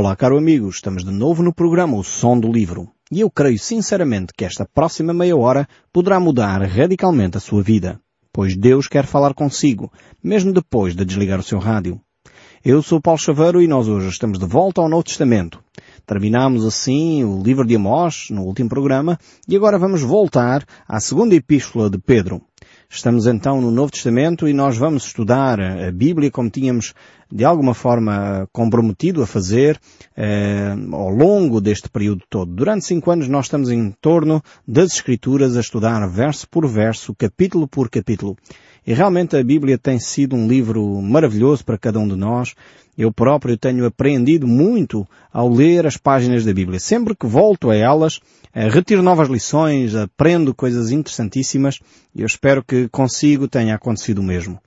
Olá, caro amigo, estamos de novo no programa O Som do Livro. E eu creio sinceramente que esta próxima meia hora poderá mudar radicalmente a sua vida, pois Deus quer falar consigo, mesmo depois de desligar o seu rádio. Eu sou Paulo Chaveiro e nós hoje estamos de volta ao Novo Testamento. Terminamos assim o livro de Amós no último programa e agora vamos voltar à segunda epístola de Pedro. Estamos então no Novo Testamento e nós vamos estudar a Bíblia como tínhamos de alguma forma comprometido a fazer eh, ao longo deste período todo. Durante cinco anos nós estamos em torno das Escrituras a estudar verso por verso, capítulo por capítulo. E realmente a Bíblia tem sido um livro maravilhoso para cada um de nós. Eu próprio tenho aprendido muito ao ler as páginas da Bíblia. Sempre que volto a elas, eh, retiro novas lições, aprendo coisas interessantíssimas e eu espero que consigo tenha acontecido o mesmo.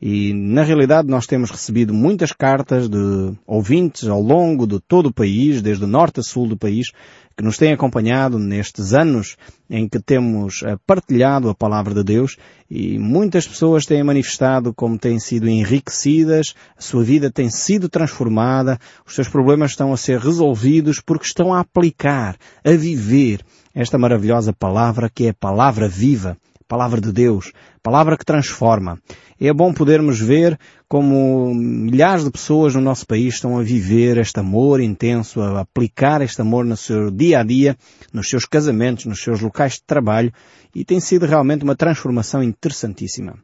E na realidade nós temos recebido muitas cartas de ouvintes ao longo de todo o país, desde o norte a sul do país, que nos têm acompanhado nestes anos em que temos eh, partilhado a palavra de Deus. E muitas pessoas têm manifestado como têm sido enriquecidas, a sua vida tem sido transformada, os seus problemas estão a ser resolvidos porque estão a aplicar, a viver esta maravilhosa palavra que é a palavra viva, palavra de Deus, palavra que transforma. É bom podermos ver como milhares de pessoas no nosso país estão a viver este amor intenso, a aplicar este amor no seu dia a dia, nos seus casamentos, nos seus locais de trabalho e tem sido realmente uma transformação interessantíssima.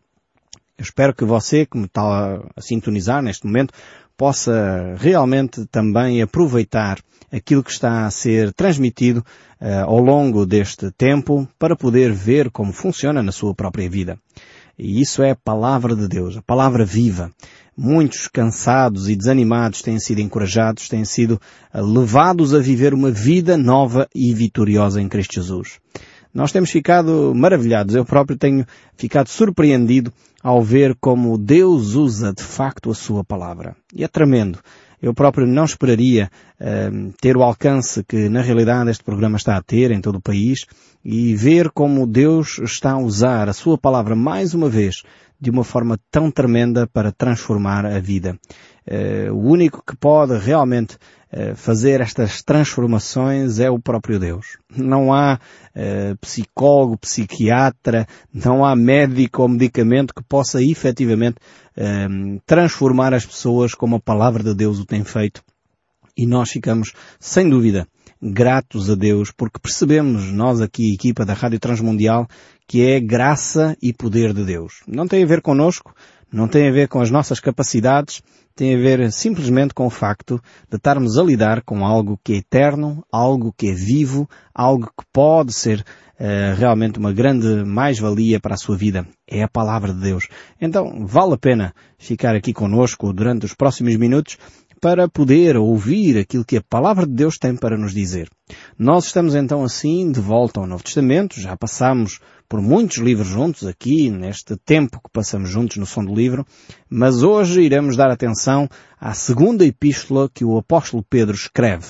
Eu espero que você, que me está a sintonizar neste momento, possa realmente também aproveitar aquilo que está a ser transmitido uh, ao longo deste tempo para poder ver como funciona na sua própria vida. E isso é a palavra de Deus, a palavra viva. Muitos cansados e desanimados têm sido encorajados, têm sido eh, levados a viver uma vida nova e vitoriosa em Cristo Jesus. Nós temos ficado maravilhados. Eu próprio tenho ficado surpreendido ao ver como Deus usa de facto a sua palavra. E é tremendo. Eu próprio não esperaria uh, ter o alcance que na realidade este programa está a ter em todo o país e ver como Deus está a usar a sua palavra mais uma vez de uma forma tão tremenda para transformar a vida. Uh, o único que pode realmente fazer estas transformações é o próprio Deus. Não há uh, psicólogo, psiquiatra, não há médico ou medicamento que possa efetivamente transformar as pessoas como a palavra de Deus o tem feito. E nós ficamos, sem dúvida, gratos a Deus porque percebemos, nós aqui, equipa da Rádio Transmundial, que é graça e poder de Deus. Não tem a ver connosco, não tem a ver com as nossas capacidades, tem a ver simplesmente com o facto de estarmos a lidar com algo que é eterno, algo que é vivo, algo que pode ser uh, realmente uma grande mais-valia para a sua vida. É a palavra de Deus. Então vale a pena ficar aqui conosco durante os próximos minutos para poder ouvir aquilo que a palavra de Deus tem para nos dizer. Nós estamos então assim de volta ao Novo Testamento, já passamos por muitos livros juntos aqui, neste tempo que passamos juntos no som do livro, mas hoje iremos dar atenção à segunda epístola que o apóstolo Pedro escreve.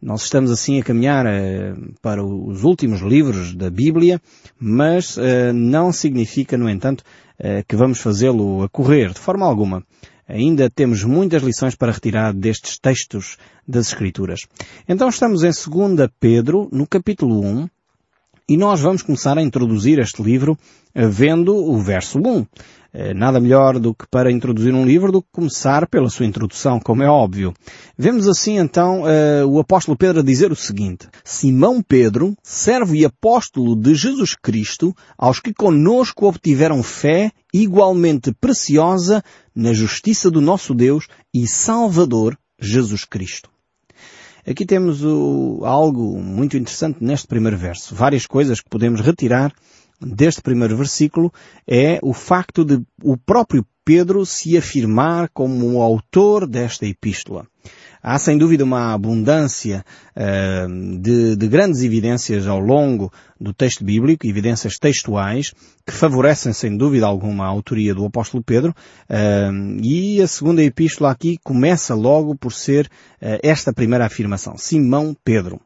Nós estamos assim a caminhar uh, para os últimos livros da Bíblia, mas uh, não significa, no entanto, uh, que vamos fazê-lo a correr, de forma alguma. Ainda temos muitas lições para retirar destes textos das Escrituras. Então estamos em 2 Pedro, no capítulo 1, e nós vamos começar a introduzir este livro vendo o verso 1. Eh, nada melhor do que para introduzir um livro do que começar pela sua introdução, como é óbvio. Vemos assim então uh, o apóstolo Pedro a dizer o seguinte: Simão Pedro, servo e apóstolo de Jesus Cristo, aos que conosco obtiveram fé igualmente preciosa na justiça do nosso Deus e Salvador Jesus Cristo. Aqui temos o, algo muito interessante neste primeiro verso. Várias coisas que podemos retirar deste primeiro versículo é o facto de o próprio Pedro se afirmar como o autor desta epístola. Há sem dúvida uma abundância uh, de, de, grandes evidências ao longo do texto bíblico, evidências textuais, que favorecem sem dúvida alguma a autoria do apóstolo Pedro, uh, e a segunda epístola aqui começa logo por ser uh, esta primeira afirmação, Simão Pedro.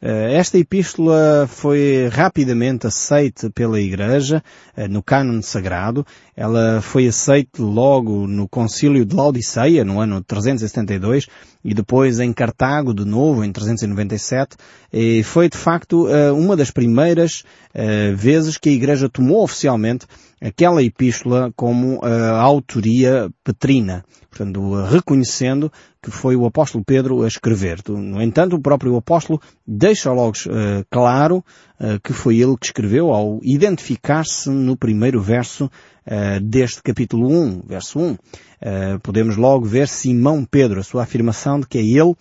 Esta epístola foi rapidamente aceita pela Igreja no cânon sagrado. Ela foi aceita logo no concílio de Laodiceia, no ano 372, e depois em Cartago, de novo, em 397. E foi, de facto, uma das primeiras vezes que a Igreja tomou oficialmente aquela epístola como autoria petrina, portanto, reconhecendo que foi o apóstolo Pedro a escrever. No entanto, o próprio apóstolo deixa logo uh, claro uh, que foi ele que escreveu ao identificar-se no primeiro verso uh, deste capítulo 1, verso 1. podemos logo ver Simão Pedro, a sua afirmação de que é ele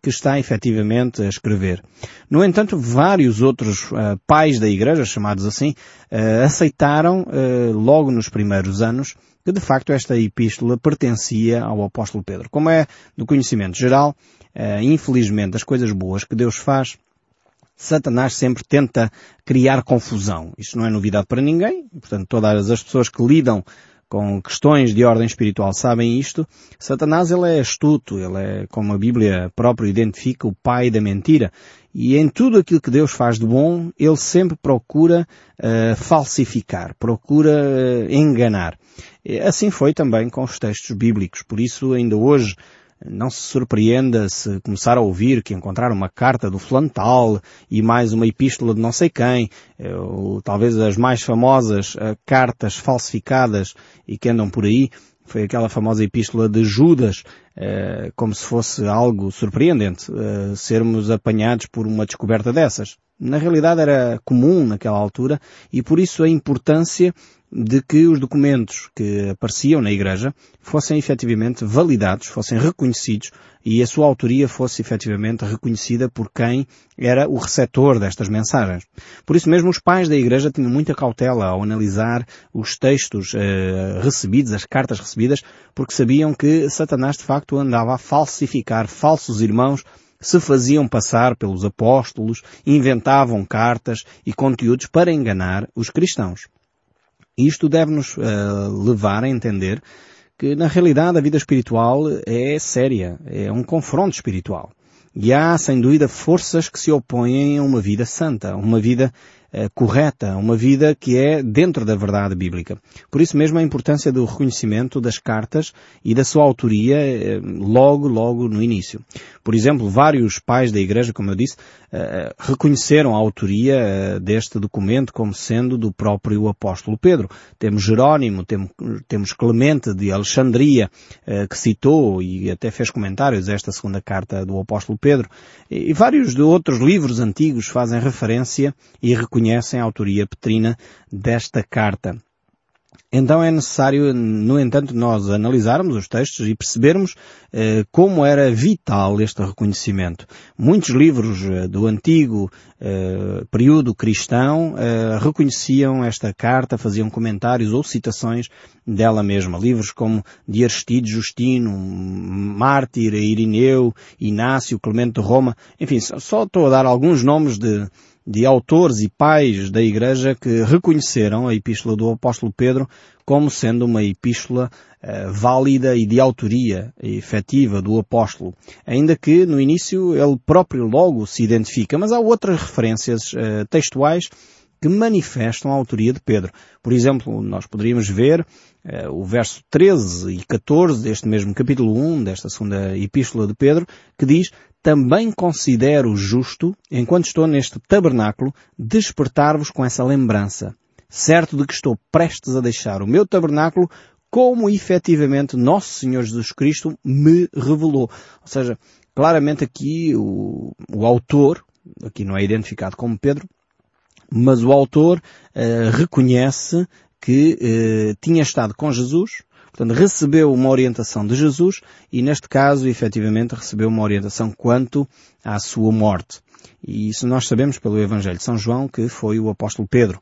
que está efetivamente a escrever. No entanto, vários outros pais da Igreja, chamados assim, aceitaram logo nos primeiros anos que de facto esta epístola pertencia ao apóstolo Pedro. Como é do conhecimento geral, infelizmente as coisas boas que Deus faz Satanás sempre tenta criar confusão. Isto não é novidade para ninguém. Portanto, todas as pessoas que lidam com questões de ordem espiritual sabem isto. Satanás ele é astuto, ele é, como a Bíblia própria identifica, o pai da mentira. E em tudo aquilo que Deus faz de bom, ele sempre procura uh, falsificar, procura uh, enganar. Assim foi também com os textos bíblicos. Por isso, ainda hoje, não se surpreenda se começar a ouvir que encontrar uma carta do Flantal e mais uma epístola de não sei quem, eh, ou talvez as mais famosas cartas falsificadas e que andam por aí, foi aquela famosa epístola de Judas, eh, como se fosse algo surpreendente eh, sermos apanhados por uma descoberta dessas. Na realidade era comum naquela altura e por isso a importância de que os documentos que apareciam na Igreja fossem efetivamente validados, fossem reconhecidos e a sua autoria fosse efetivamente reconhecida por quem era o receptor destas mensagens. Por isso mesmo os pais da Igreja tinham muita cautela ao analisar os textos eh, recebidos, as cartas recebidas, porque sabiam que Satanás de facto andava a falsificar falsos irmãos se faziam passar pelos apóstolos, inventavam cartas e conteúdos para enganar os cristãos. Isto deve-nos uh, levar a entender que, na realidade, a vida espiritual é séria, é um confronto espiritual. E há, sem dúvida, forças que se opõem a uma vida santa, uma vida eh, correta, uma vida que é dentro da verdade bíblica. Por isso mesmo a importância do reconhecimento das cartas e da sua autoria eh, logo, logo no início. Por exemplo, vários pais da Igreja, como eu disse, eh, reconheceram a autoria deste documento como sendo do próprio apóstolo Pedro. Temos Jerónimo, temos Clemente de Alexandria, que citou e até fez comentários a esta segunda carta do apóstolo Pedro. E vários de outros livros antigos fazem referência e reconhecem a autoria petrina desta carta. Então é necessário, no entanto, nós analisarmos os textos e percebermos eh, como era vital este reconhecimento. Muitos livros eh, do antigo eh, período cristão eh, reconheciam esta carta, faziam comentários ou citações dela mesma. Livros como de Aristides Justino, Mártir, Irineu, Inácio, Clemente de Roma, enfim, só estou a dar alguns nomes de, de autores e pais da Igreja que reconheceram a epístola do apóstolo Pedro como sendo uma epístola uh, válida e de autoria efetiva do apóstolo. Ainda que no início ele próprio logo se identifica, mas há outras referências uh, textuais que manifestam a autoria de Pedro. Por exemplo, nós poderíamos ver uh, o verso 13 e 14 deste mesmo capítulo 1, desta segunda epístola de Pedro, que diz também considero justo, enquanto estou neste tabernáculo, despertar-vos com essa lembrança, certo de que estou prestes a deixar o meu tabernáculo como efetivamente Nosso Senhor Jesus Cristo me revelou. Ou seja, claramente aqui o, o autor, aqui não é identificado como Pedro, mas o autor uh, reconhece que uh, tinha estado com Jesus, portanto recebeu uma orientação de Jesus e neste caso efetivamente recebeu uma orientação quanto à sua morte. E isso nós sabemos pelo Evangelho de São João que foi o apóstolo Pedro.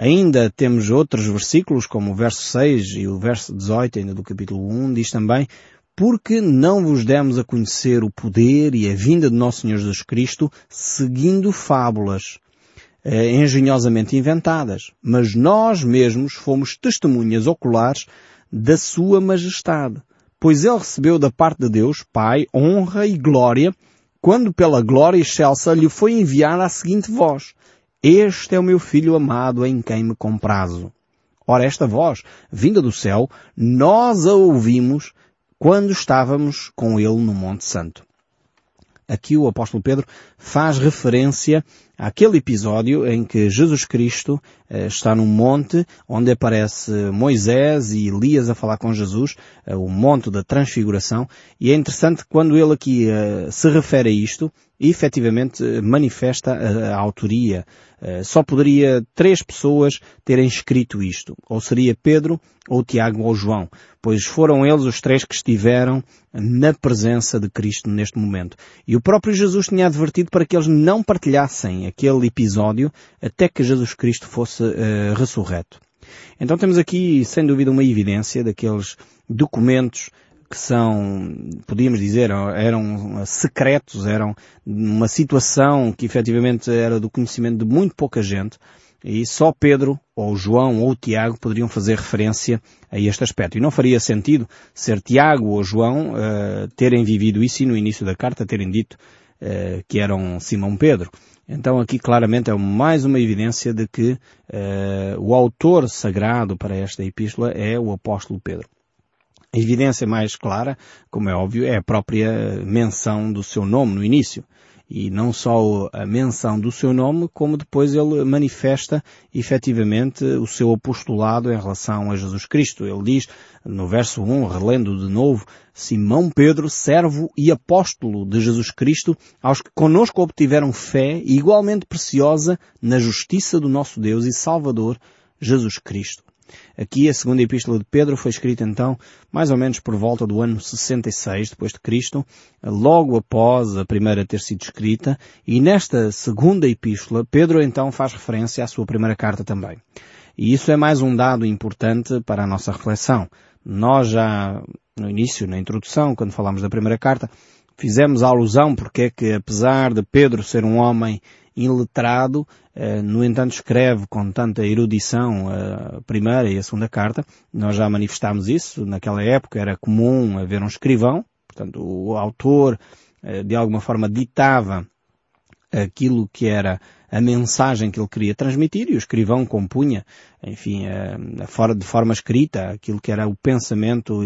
Ainda temos outros versículos, como o verso 6 e o verso 18, ainda do capítulo 1, diz também, porque não vos demos a conhecer o poder e a vinda de nosso Senhor Jesus Cristo seguindo fábulas, eh, engenhosamente inventadas, mas nós mesmos fomos testemunhas oculares da sua majestade, pois ele recebeu da parte de Deus, Pai, honra e glória quando pela glória excelsa lhe foi enviada a seguinte voz. Este é o meu filho amado em quem me comprazo. Ora, esta voz, vinda do céu, nós a ouvimos quando estávamos com ele no Monte Santo. Aqui o apóstolo Pedro faz referência àquele episódio em que Jesus Cristo eh, está num monte onde aparece Moisés e Elias a falar com Jesus, eh, o monte da transfiguração, e é interessante quando ele aqui eh, se refere a isto, e efetivamente manifesta a, a autoria. só poderia três pessoas terem escrito isto. Ou seria Pedro, ou Tiago, ou João. Pois foram eles os três que estiveram na presença de Cristo neste momento. E o próprio Jesus tinha advertido para que eles não partilhassem aquele episódio até que Jesus Cristo fosse uh, ressurreto. Então temos aqui, sem dúvida, uma evidência daqueles documentos que são, podíamos dizer, eram secretos, eram uma situação que efetivamente era do conhecimento de muito pouca gente, e só Pedro, ou João, ou Tiago poderiam fazer referência a este aspecto. E não faria sentido ser Tiago ou João uh, terem vivido isso e no início da carta terem dito uh, que eram Simão Pedro. Então aqui claramente é mais uma evidência de que uh, o autor sagrado para esta epístola é o apóstolo Pedro. A evidência mais clara, como é óbvio, é a própria menção do seu nome no início. E não só a menção do seu nome, como depois ele manifesta efetivamente o seu apostolado em relação a Jesus Cristo. Ele diz, no verso 1, relendo de novo, Simão Pedro, servo e apóstolo de Jesus Cristo, aos que conosco obtiveram fé igualmente preciosa na justiça do nosso Deus e Salvador, Jesus Cristo. Aqui a segunda epístola de Pedro foi escrita então mais ou menos por volta do ano 66 depois de Cristo, logo após a primeira ter sido escrita, e nesta segunda epístola Pedro então faz referência à sua primeira carta também. E isso é mais um dado importante para a nossa reflexão. Nós já no início, na introdução, quando falamos da primeira carta, fizemos a alusão porque é que apesar de Pedro ser um homem iletrado, eh, no entanto escreve com tanta erudição a primeira e a segunda carta. Nós já manifestámos isso. Naquela época era comum haver um escrivão, portanto o autor eh, de alguma forma ditava aquilo que era a mensagem que ele queria transmitir e o escrivão compunha, enfim, eh, de forma escrita aquilo que era o pensamento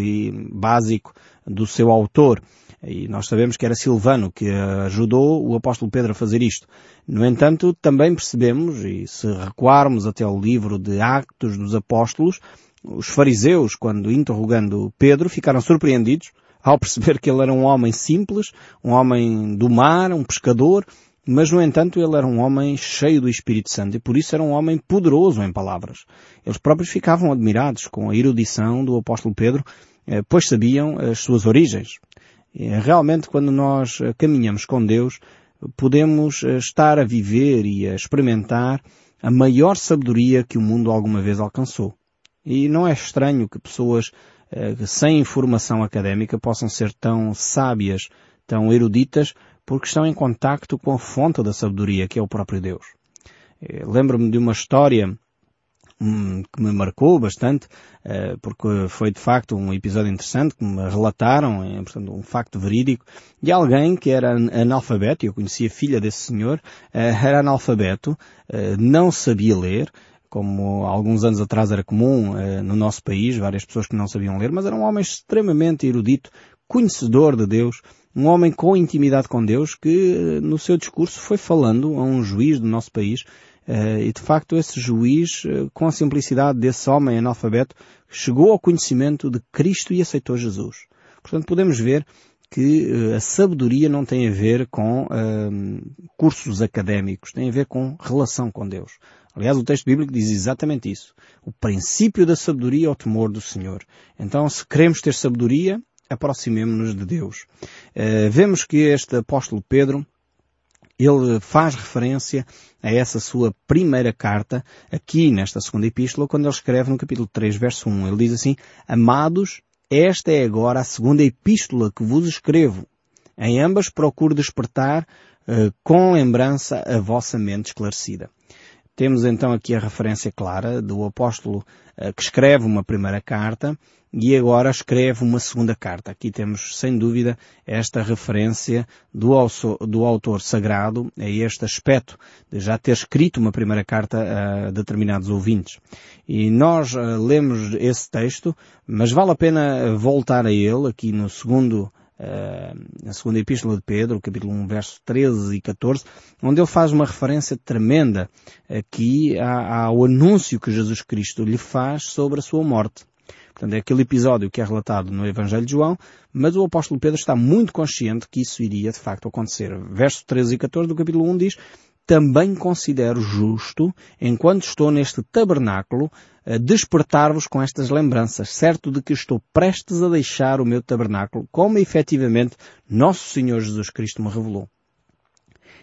básico do seu autor. E nós sabemos que era Silvano que ajudou o apóstolo Pedro a fazer isto. No entanto, também percebemos, e se recuarmos até ao livro de Actos dos Apóstolos, os fariseus, quando interrogando Pedro, ficaram surpreendidos ao perceber que ele era um homem simples, um homem do mar, um pescador, mas no entanto ele era um homem cheio do Espírito Santo e por isso era um homem poderoso em palavras. Eles próprios ficavam admirados com a erudição do apóstolo Pedro, eh, pois sabiam as suas origens. Realmente, quando nós eh, caminhamos com Deus, podemos eh, estar a viver e a experimentar a maior sabedoria que o mundo alguma vez alcançou. E não é estranho que pessoas eh, sem informação académica possam ser tão sábias, tão eruditas, porque estão em contacto com a fonte da sabedoria, que é o próprio Deus. Lembro-me de uma história que me marcou bastante, eh, porque foi de facto um episódio interessante que me relataram, é, portanto, um facto verídico, de alguém que era analfabeto, eu conhecia a filha desse senhor, eh, era analfabeto, eh, não sabia ler, como alguns anos atrás era comum no nosso país, várias pessoas que não sabiam ler, mas era um homem extremamente erudito, conhecedor de Deus, um homem com intimidade com Deus que no seu discurso foi falando a um juiz do nosso país Uh, e de facto esse juiz, uh, com a simplicidade desse homem analfabeto, chegou ao conhecimento de Cristo e aceitou Jesus. Portanto, podemos ver que uh, a sabedoria não tem a ver com cursos académicos, tem a ver com relação com Deus. Aliás, o texto bíblico diz exatamente isso. O princípio da sabedoria é o temor do Senhor. Então, se queremos ter sabedoria, aproximemo-nos de Deus. vemos que este apóstolo Pedro, ele faz referência a essa sua primeira carta, aqui nesta segunda epístola, quando ele escreve no capítulo 3, verso 1. Ele diz assim, Amados, esta é agora a segunda epístola que vos escrevo. Em ambas procuro despertar uh, com lembrança a vossa mente esclarecida. Temos então aqui a referência clara do apóstolo uh, que escreve uma primeira carta e agora escreve uma segunda carta. Aqui temos, sem dúvida, esta referência do, do autor sagrado a este aspecto de já ter escrito uma primeira carta a determinados ouvintes. E nós uh, lemos esse texto, mas vale a pena voltar a ele aqui no segundo na segunda epístola de Pedro, capítulo 1, versos 13 e 14, onde ele faz uma referência tremenda aqui ao anúncio que Jesus Cristo lhe faz sobre a sua morte. Portanto, é aquele episódio que é relatado no Evangelho de João, mas o apóstolo Pedro está muito consciente que isso iria de facto acontecer. Verso 13 e 14 do capítulo 1 diz, também considero justo, enquanto estou neste tabernáculo, despertar-vos com estas lembranças, certo de que estou prestes a deixar o meu tabernáculo, como efetivamente Nosso Senhor Jesus Cristo me revelou.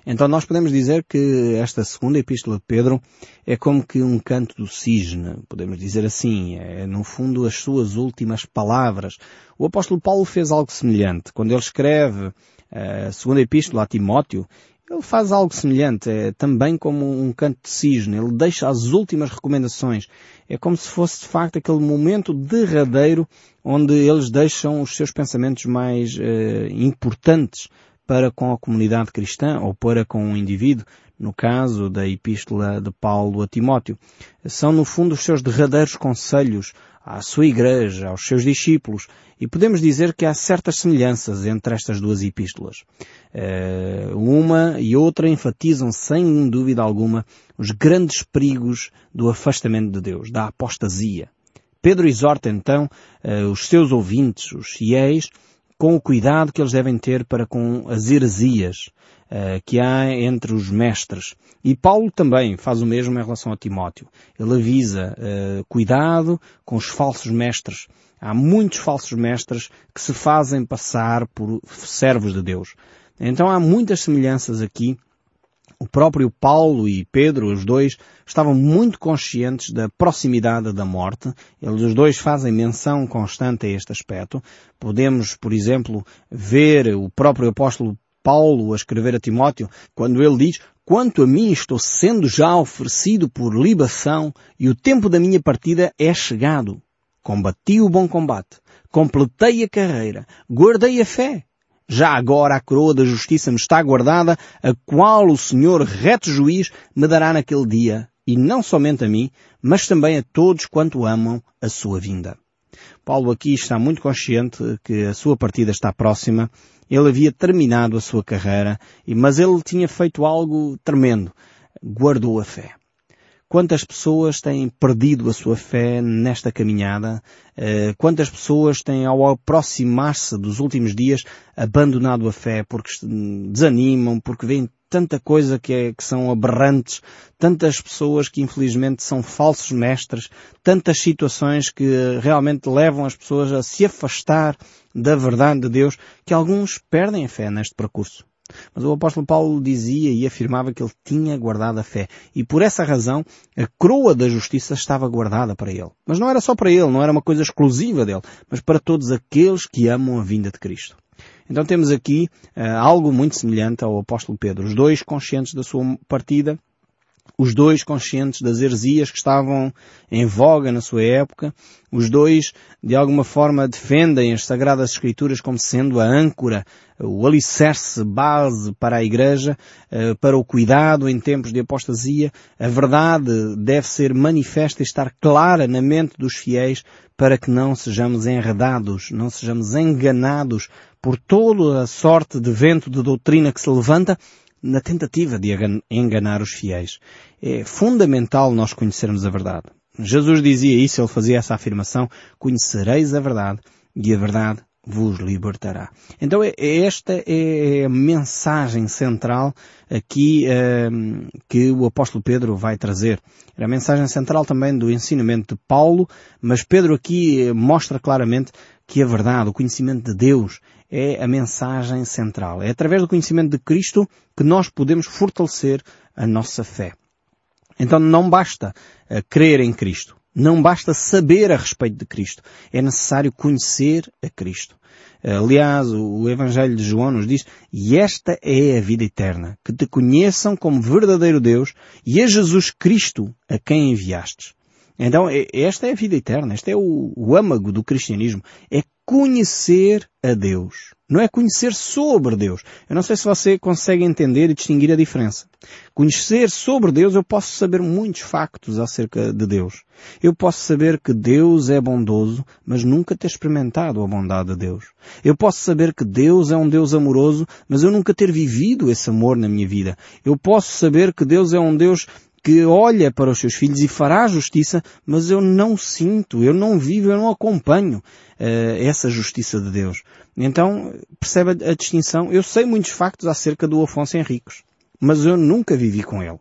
Então nós podemos dizer que esta segunda epístola de Pedro é como que um canto do cisne, podemos dizer assim, é no fundo as suas últimas palavras. O apóstolo Paulo fez algo semelhante. Quando ele escreve a segunda epístola a Timóteo, ele faz algo semelhante, é também como um canto de cisne. Ele deixa as últimas recomendações. É como se fosse de facto aquele momento derradeiro onde eles deixam os seus pensamentos mais eh, importantes para com a comunidade cristã ou para com o indivíduo, no caso da epístola de Paulo a Timóteo. São no fundo os seus derradeiros conselhos à sua igreja, aos seus discípulos, e podemos dizer que há certas semelhanças entre estas duas epístolas. Eh, uma e outra enfatizam sem dúvida alguma os grandes perigos do afastamento de Deus, da apostasia. Pedro exorta então eh, os seus ouvintes, os fiéis, com o cuidado que eles devem ter para com as heresias uh, que há entre os mestres. E Paulo também faz o mesmo em relação a Timóteo. Ele avisa uh, cuidado com os falsos mestres. Há muitos falsos mestres que se fazem passar por servos de Deus. Então há muitas semelhanças aqui o próprio Paulo e Pedro, os dois, estavam muito conscientes da proximidade da morte. Eles os dois fazem menção constante a este aspecto. Podemos, por exemplo, ver o próprio apóstolo Paulo a escrever a Timóteo, quando ele diz, quanto a mim estou sendo já oferecido por libação e o tempo da minha partida é chegado. Combati o bom combate, completei a carreira, guardei a fé. Já agora a coroa da justiça me está guardada, a qual o Senhor reto juiz me dará naquele dia, e não somente a mim, mas também a todos quanto amam a sua vinda. Paulo aqui está muito consciente que a sua partida está próxima. Ele havia terminado a sua carreira, mas ele tinha feito algo tremendo. Guardou a fé. Quantas pessoas têm perdido a sua fé nesta caminhada? Eh, quantas pessoas têm, ao aproximar-se dos últimos dias, abandonado a fé porque desanimam, porque veem tanta coisa que, é, que são aberrantes, tantas pessoas que infelizmente são falsos mestres, tantas situações que realmente levam as pessoas a se afastar da verdade de Deus, que alguns perdem a fé neste percurso. Mas o apóstolo Paulo dizia e afirmava que ele tinha guardado a fé. E por essa razão, a coroa da justiça estava guardada para ele. Mas não era só para ele, não era uma coisa exclusiva dele, mas para todos aqueles que amam a vinda de Cristo. Então temos aqui uh, algo muito semelhante ao apóstolo Pedro. Os dois conscientes da sua partida, os dois conscientes das heresias que estavam em voga na sua época, os dois de alguma forma defendem as Sagradas Escrituras como sendo a âncora, o alicerce base para a Igreja, eh, para o cuidado em tempos de apostasia. A verdade deve ser manifesta e estar clara na mente dos fiéis para que não sejamos enredados, não sejamos enganados por toda a sorte de vento de doutrina que se levanta na tentativa de enganar os fiéis. É fundamental nós conhecermos a verdade. Jesus dizia isso, ele fazia essa afirmação, conhecereis a verdade e a verdade vos libertará. Então é, é esta é a mensagem central aqui ehm, que o apóstolo Pedro vai trazer. Era a mensagem central também do ensinamento de Paulo, mas Pedro aqui mostra claramente que a verdade, o conhecimento de Deus é a mensagem central. É através do conhecimento de Cristo que nós podemos fortalecer a nossa fé. Então não basta uh, crer em Cristo. Não basta saber a respeito de Cristo. É necessário conhecer a Cristo. Aliás, o Evangelho de João nos diz, e esta é a vida eterna, que te conheçam como verdadeiro Deus e a Jesus Cristo a quem enviastes. Então, esta é a vida eterna, este é o, o âmago do cristianismo, é conhecer a Deus. Não é conhecer sobre Deus. Eu não sei se você consegue entender e distinguir a diferença. Conhecer sobre Deus, eu posso saber muitos factos acerca de Deus. Eu posso saber que Deus é bondoso, mas nunca ter experimentado a bondade de Deus. Eu posso saber que Deus é um Deus amoroso, mas eu nunca ter vivido esse amor na minha vida. Eu posso saber que Deus é um Deus que olha para os seus filhos e fará justiça, mas eu não sinto, eu não vivo, eu não acompanho uh, essa justiça de Deus. Então, percebe a, distinção? Eu sei muitos factos acerca do Afonso Henriques, mas eu nunca vivi com ele.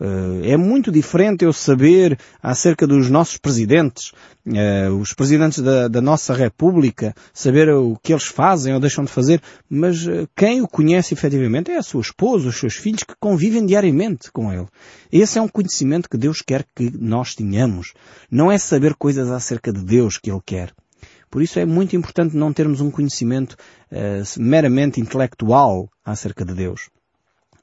Eh, é muito diferente eu saber acerca dos nossos presidentes, eh, os presidentes da, da, nossa República, saber o que eles fazem ou deixam de fazer, mas eh, quem o conhece efetivamente é a sua esposa, os seus filhos que convivem diariamente com ele. Esse é um conhecimento que Deus quer que nós tenhamos. Não é saber coisas acerca de Deus que Ele quer. Por isso é muito importante não termos um conhecimento uh, meramente intelectual acerca de Deus.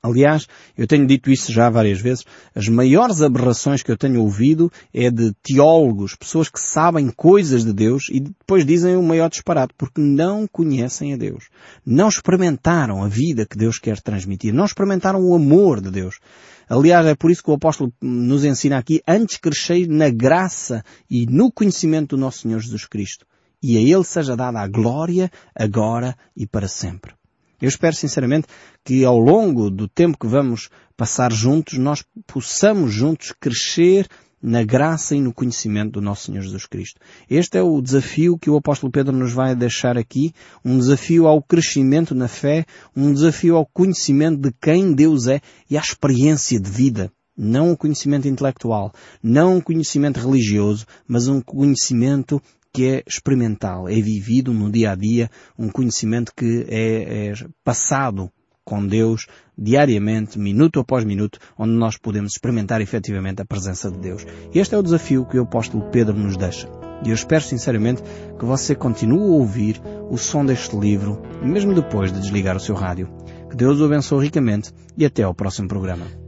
Aliás, eu tenho dito isso já várias vezes, as maiores aberrações que eu tenho ouvido é de teólogos, pessoas que sabem coisas de Deus e depois dizem o maior disparate, porque não conhecem a Deus. Não experimentaram a vida que Deus quer transmitir, não experimentaram o amor de Deus. Aliás, é por isso que o apóstolo nos ensina aqui, antes crescei na graça e no conhecimento do nosso Senhor Jesus Cristo. E a Ele seja dada a glória, agora e para sempre. Eu espero sinceramente que ao longo do tempo que vamos passar juntos, nós possamos juntos crescer na graça e no conhecimento do nosso Senhor Jesus Cristo. Este é o desafio que o apóstolo Pedro nos vai deixar aqui, um desafio ao crescimento na fé, um desafio ao conhecimento de quem Deus é e à experiência de vida. Não um conhecimento intelectual, não um conhecimento religioso, mas um conhecimento que é experimental, é vivido no dia a dia, um conhecimento que é, é passado com Deus diariamente, minuto após minuto, onde nós podemos experimentar efetivamente a presença de Deus. Este é o desafio que o apóstolo Pedro nos deixa. E eu espero sinceramente que você continue a ouvir o som deste livro, mesmo depois de desligar o seu rádio. Que Deus o abençoe ricamente e até ao próximo programa.